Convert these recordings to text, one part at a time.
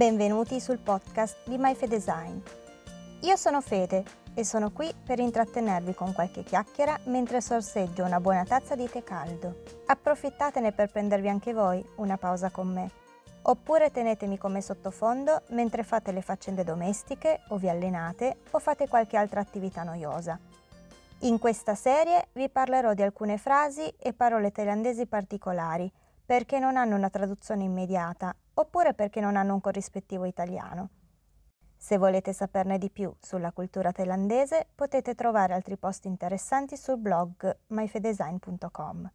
Benvenuti sul podcast di MyFedesign. Io sono Fede e sono qui per intrattenervi con qualche chiacchiera mentre sorseggio una buona tazza di tè caldo. Approfittatene per prendervi anche voi una pausa con me. Oppure tenetemi come sottofondo mentre fate le faccende domestiche o vi allenate o fate qualche altra attività noiosa. In questa serie vi parlerò di alcune frasi e parole thailandesi particolari perché non hanno una traduzione immediata oppure perché non hanno un corrispettivo italiano. Se volete saperne di più sulla cultura thailandese potete trovare altri post interessanti sul blog myfedesign.com.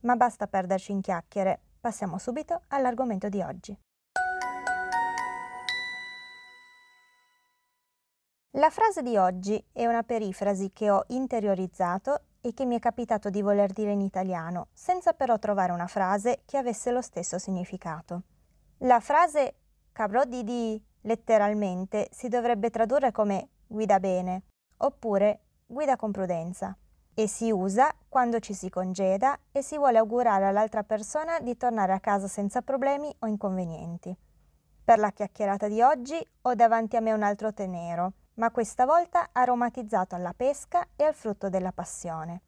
Ma basta perderci in chiacchiere, passiamo subito all'argomento di oggi. La frase di oggi è una perifrasi che ho interiorizzato e che mi è capitato di voler dire in italiano, senza però trovare una frase che avesse lo stesso significato. La frase cabrò di di letteralmente si dovrebbe tradurre come guida bene oppure guida con prudenza e si usa quando ci si congeda e si vuole augurare all'altra persona di tornare a casa senza problemi o inconvenienti. Per la chiacchierata di oggi ho davanti a me un altro tenero ma questa volta aromatizzato alla pesca e al frutto della passione.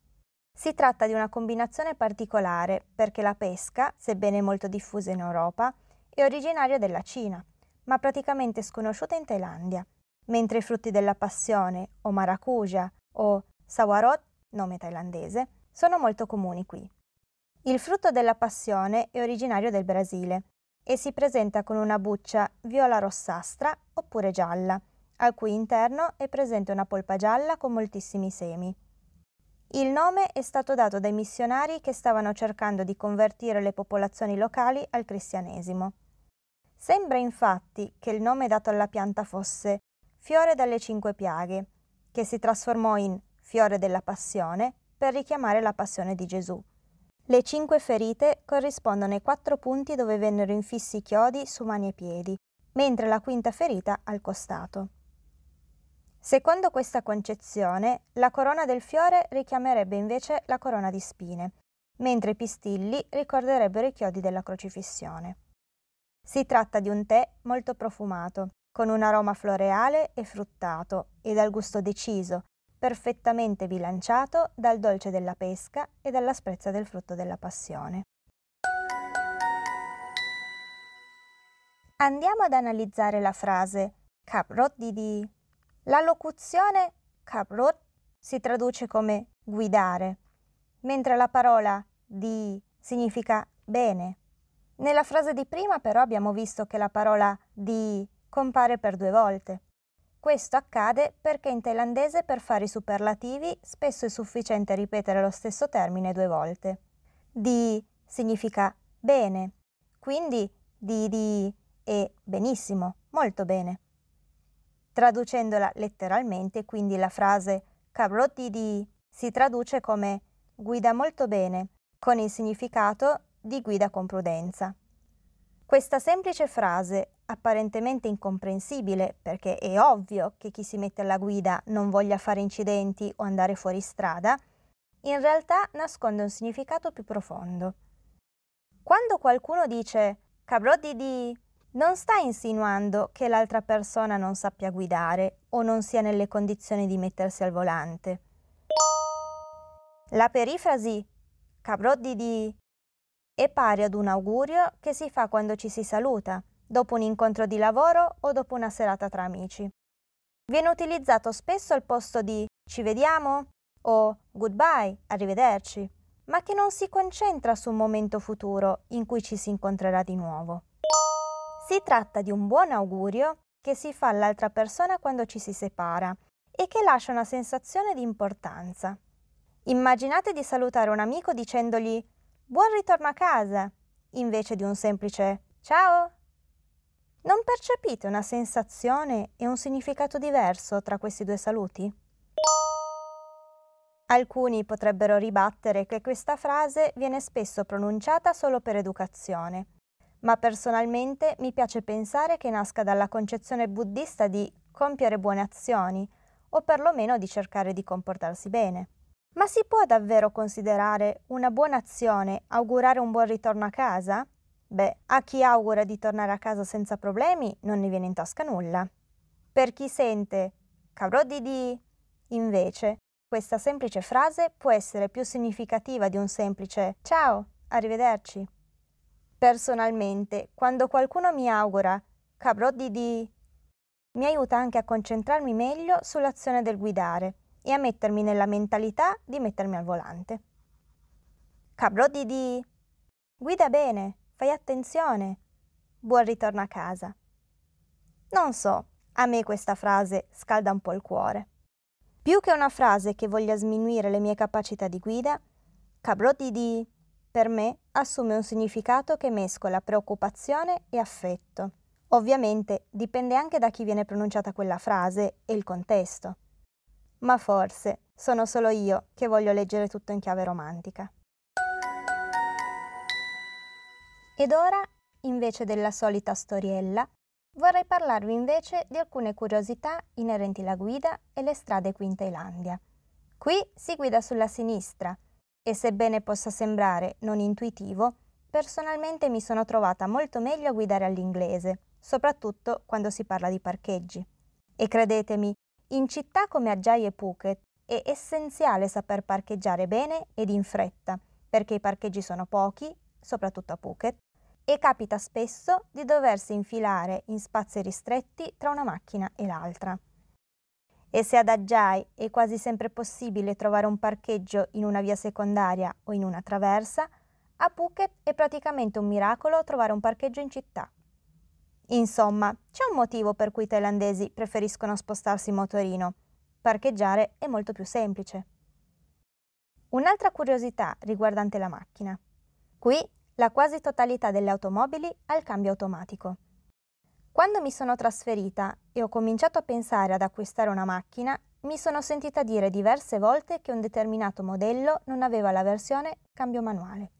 Si tratta di una combinazione particolare perché la pesca, sebbene molto diffusa in Europa, è originaria della Cina, ma praticamente sconosciuta in Thailandia, mentre i frutti della passione o maracuja o sawarot, nome thailandese, sono molto comuni qui. Il frutto della passione è originario del Brasile e si presenta con una buccia viola rossastra oppure gialla, al cui interno è presente una polpa gialla con moltissimi semi. Il nome è stato dato dai missionari che stavano cercando di convertire le popolazioni locali al cristianesimo. Sembra infatti che il nome dato alla pianta fosse fiore dalle cinque piaghe, che si trasformò in fiore della passione per richiamare la passione di Gesù. Le cinque ferite corrispondono ai quattro punti dove vennero infissi i chiodi su mani e piedi, mentre la quinta ferita al costato. Secondo questa concezione, la corona del fiore richiamerebbe invece la corona di spine, mentre i pistilli ricorderebbero i chiodi della crocifissione. Si tratta di un tè molto profumato, con un aroma floreale e fruttato e dal gusto deciso, perfettamente bilanciato dal dolce della pesca e dall'asprezza del frutto della passione. Andiamo ad analizzare la frase Caprot Didi la locuzione kaprot si traduce come guidare, mentre la parola di significa bene. Nella frase di prima però abbiamo visto che la parola di compare per due volte. Questo accade perché in thailandese per fare i superlativi spesso è sufficiente ripetere lo stesso termine due volte. Di significa bene, quindi di di è benissimo, molto bene. Traducendola letteralmente, quindi la frase Cabrotti di si traduce come guida molto bene, con il significato di guida con prudenza. Questa semplice frase, apparentemente incomprensibile perché è ovvio che chi si mette alla guida non voglia fare incidenti o andare fuori strada, in realtà nasconde un significato più profondo. Quando qualcuno dice Cabrotti di non sta insinuando che l'altra persona non sappia guidare o non sia nelle condizioni di mettersi al volante. La perifrasi cabrò di è pari ad un augurio che si fa quando ci si saluta, dopo un incontro di lavoro o dopo una serata tra amici. Viene utilizzato spesso al posto di ci vediamo o goodbye, arrivederci, ma che non si concentra su un momento futuro in cui ci si incontrerà di nuovo. Si tratta di un buon augurio che si fa all'altra persona quando ci si separa e che lascia una sensazione di importanza. Immaginate di salutare un amico dicendogli buon ritorno a casa invece di un semplice ciao. Non percepite una sensazione e un significato diverso tra questi due saluti? Alcuni potrebbero ribattere che questa frase viene spesso pronunciata solo per educazione ma personalmente mi piace pensare che nasca dalla concezione buddista di compiere buone azioni o perlomeno di cercare di comportarsi bene. Ma si può davvero considerare una buona azione augurare un buon ritorno a casa? Beh, a chi augura di tornare a casa senza problemi non ne viene in tasca nulla. Per chi sente cavrò di di, invece, questa semplice frase può essere più significativa di un semplice ciao, arrivederci. Personalmente, quando qualcuno mi augura cabrò di di, mi aiuta anche a concentrarmi meglio sull'azione del guidare e a mettermi nella mentalità di mettermi al volante. Cabrò di di, guida bene, fai attenzione, buon ritorno a casa. Non so, a me questa frase scalda un po' il cuore. Più che una frase che voglia sminuire le mie capacità di guida, cabrò di di per me assume un significato che mescola preoccupazione e affetto. Ovviamente dipende anche da chi viene pronunciata quella frase e il contesto. Ma forse sono solo io che voglio leggere tutto in chiave romantica. Ed ora, invece della solita storiella, Vorrei parlarvi invece di alcune curiosità inerenti alla guida e le strade qui in Thailandia. Qui si guida sulla sinistra e sebbene possa sembrare non intuitivo, personalmente mi sono trovata molto meglio a guidare all'inglese, soprattutto quando si parla di parcheggi. E credetemi, in città come Ajay e Phuket è essenziale saper parcheggiare bene ed in fretta, perché i parcheggi sono pochi, soprattutto a Phuket, e capita spesso di doversi infilare in spazi ristretti tra una macchina e l'altra. E se ad Aggiai è quasi sempre possibile trovare un parcheggio in una via secondaria o in una traversa, a Phuket è praticamente un miracolo trovare un parcheggio in città. Insomma, c'è un motivo per cui i thailandesi preferiscono spostarsi in motorino. Parcheggiare è molto più semplice. Un'altra curiosità riguardante la macchina. Qui la quasi totalità delle automobili ha il cambio automatico. Quando mi sono trasferita e ho cominciato a pensare ad acquistare una macchina, mi sono sentita dire diverse volte che un determinato modello non aveva la versione cambio manuale.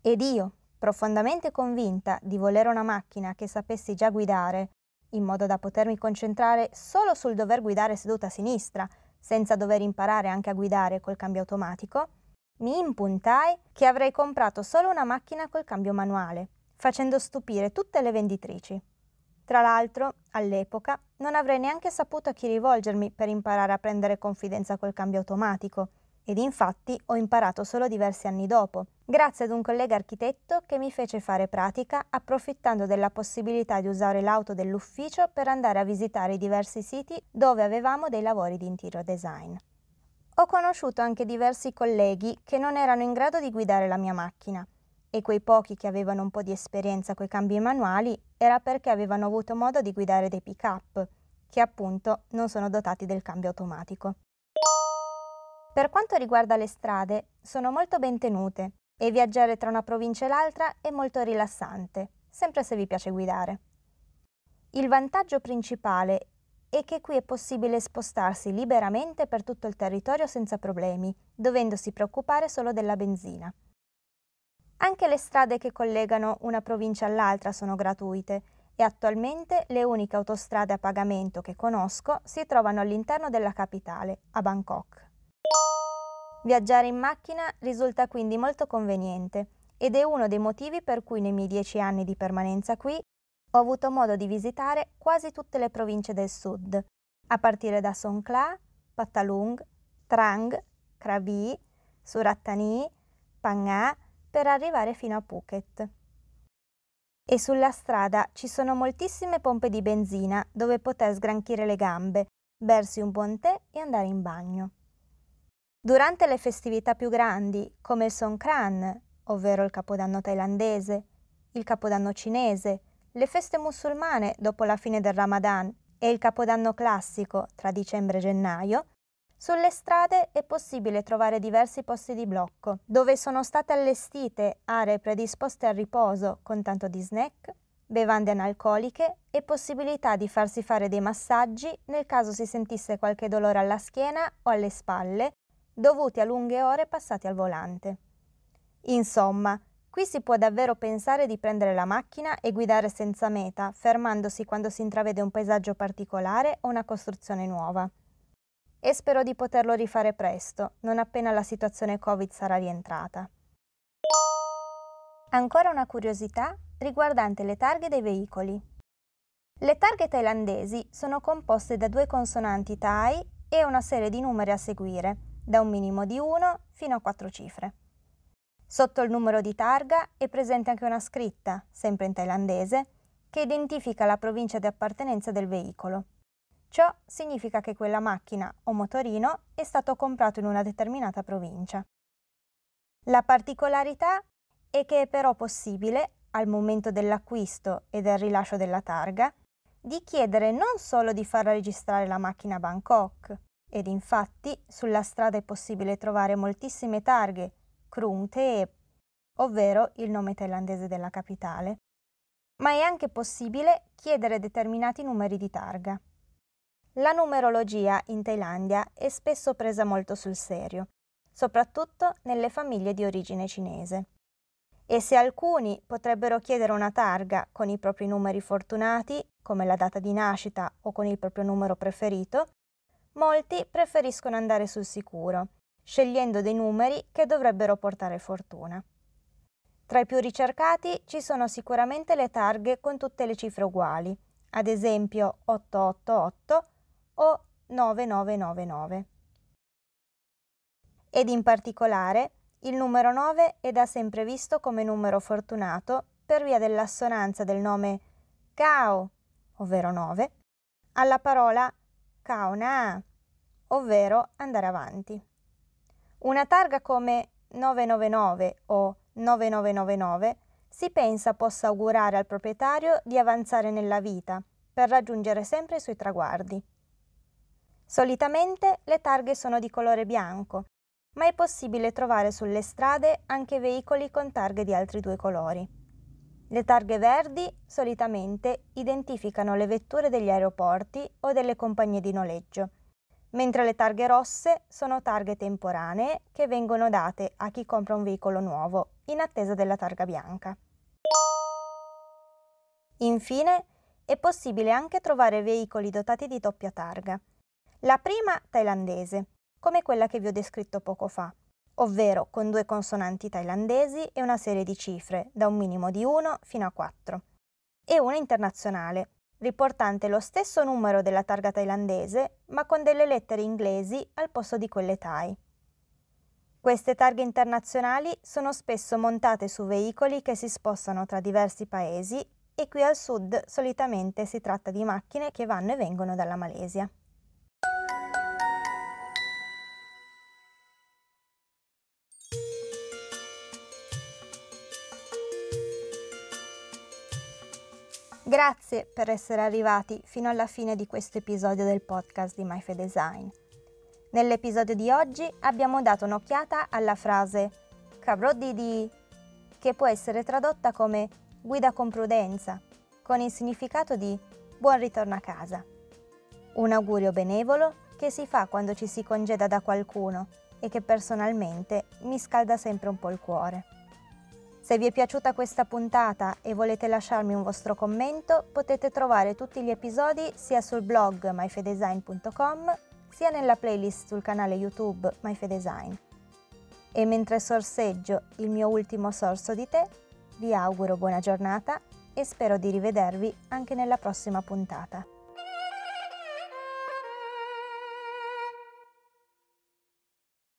Ed io, profondamente convinta di volere una macchina che sapessi già guidare, in modo da potermi concentrare solo sul dover guidare seduta a sinistra, senza dover imparare anche a guidare col cambio automatico, mi impuntai che avrei comprato solo una macchina col cambio manuale, facendo stupire tutte le venditrici. Tra l'altro, all'epoca, non avrei neanche saputo a chi rivolgermi per imparare a prendere confidenza col cambio automatico, ed infatti ho imparato solo diversi anni dopo, grazie ad un collega architetto che mi fece fare pratica approfittando della possibilità di usare l'auto dell'ufficio per andare a visitare i diversi siti dove avevamo dei lavori di interior design. Ho conosciuto anche diversi colleghi che non erano in grado di guidare la mia macchina e quei pochi che avevano un po' di esperienza coi cambi manuali era perché avevano avuto modo di guidare dei pick-up, che appunto non sono dotati del cambio automatico. Per quanto riguarda le strade, sono molto ben tenute e viaggiare tra una provincia e l'altra è molto rilassante, sempre se vi piace guidare. Il vantaggio principale e che qui è possibile spostarsi liberamente per tutto il territorio senza problemi, dovendosi preoccupare solo della benzina. Anche le strade che collegano una provincia all'altra sono gratuite e attualmente le uniche autostrade a pagamento che conosco si trovano all'interno della capitale, a Bangkok. Viaggiare in macchina risulta quindi molto conveniente ed è uno dei motivi per cui nei miei dieci anni di permanenza qui ho avuto modo di visitare quasi tutte le province del sud, a partire da Songkhla, Pattalung, Trang, Krabi, Surattani, Phang per arrivare fino a Phuket. E sulla strada ci sono moltissime pompe di benzina dove poter sgranchire le gambe, bersi un buon tè e andare in bagno. Durante le festività più grandi, come il Songkran, ovvero il Capodanno thailandese, il Capodanno cinese, le feste musulmane dopo la fine del Ramadan e il Capodanno classico tra dicembre e gennaio, sulle strade è possibile trovare diversi posti di blocco, dove sono state allestite aree predisposte al riposo con tanto di snack, bevande analcoliche e possibilità di farsi fare dei massaggi nel caso si sentisse qualche dolore alla schiena o alle spalle, dovuti a lunghe ore passate al volante. Insomma, Qui si può davvero pensare di prendere la macchina e guidare senza meta, fermandosi quando si intravede un paesaggio particolare o una costruzione nuova. E spero di poterlo rifare presto, non appena la situazione Covid sarà rientrata. Ancora una curiosità riguardante le targhe dei veicoli. Le targhe thailandesi sono composte da due consonanti thai e una serie di numeri a seguire, da un minimo di 1 fino a 4 cifre. Sotto il numero di targa è presente anche una scritta, sempre in thailandese, che identifica la provincia di appartenenza del veicolo. Ciò significa che quella macchina o motorino è stato comprato in una determinata provincia. La particolarità è che è però possibile, al momento dell'acquisto e del rilascio della targa, di chiedere non solo di far registrare la macchina a Bangkok, ed infatti sulla strada è possibile trovare moltissime targhe, Krung Thep, ovvero il nome thailandese della capitale, ma è anche possibile chiedere determinati numeri di targa. La numerologia in Thailandia è spesso presa molto sul serio, soprattutto nelle famiglie di origine cinese. E se alcuni potrebbero chiedere una targa con i propri numeri fortunati, come la data di nascita o con il proprio numero preferito, molti preferiscono andare sul sicuro, scegliendo dei numeri che dovrebbero portare fortuna. Tra i più ricercati ci sono sicuramente le targhe con tutte le cifre uguali, ad esempio 888 o 9999. Ed in particolare il numero 9 è da sempre visto come numero fortunato per via dell'assonanza del nome Cao ovvero 9, alla parola kaona, ovvero andare avanti. Una targa come 999 o 9999 si pensa possa augurare al proprietario di avanzare nella vita per raggiungere sempre i suoi traguardi. Solitamente le targhe sono di colore bianco, ma è possibile trovare sulle strade anche veicoli con targhe di altri due colori. Le targhe verdi solitamente identificano le vetture degli aeroporti o delle compagnie di noleggio, mentre le targhe rosse sono targhe temporanee che vengono date a chi compra un veicolo nuovo in attesa della targa bianca. Infine, è possibile anche trovare veicoli dotati di doppia targa. La prima thailandese, come quella che vi ho descritto poco fa, ovvero con due consonanti thailandesi e una serie di cifre da un minimo di 1 fino a 4, e una internazionale, riportante lo stesso numero della targa thailandese, ma con delle lettere inglesi al posto di quelle thai. Queste targhe internazionali sono spesso montate su veicoli che si spostano tra diversi paesi e qui al sud solitamente si tratta di macchine che vanno e vengono dalla Malesia. Grazie per essere arrivati fino alla fine di questo episodio del podcast di MyFedesign. Nell'episodio di oggi abbiamo dato un'occhiata alla frase Cabrò Didi, che può essere tradotta come guida con prudenza, con il significato di buon ritorno a casa. Un augurio benevolo che si fa quando ci si congeda da qualcuno e che personalmente mi scalda sempre un po' il cuore. Se vi è piaciuta questa puntata e volete lasciarmi un vostro commento, potete trovare tutti gli episodi sia sul blog myfedesign.com sia nella playlist sul canale YouTube MyFedesign. E mentre sorseggio il mio ultimo sorso di tè, vi auguro buona giornata e spero di rivedervi anche nella prossima puntata.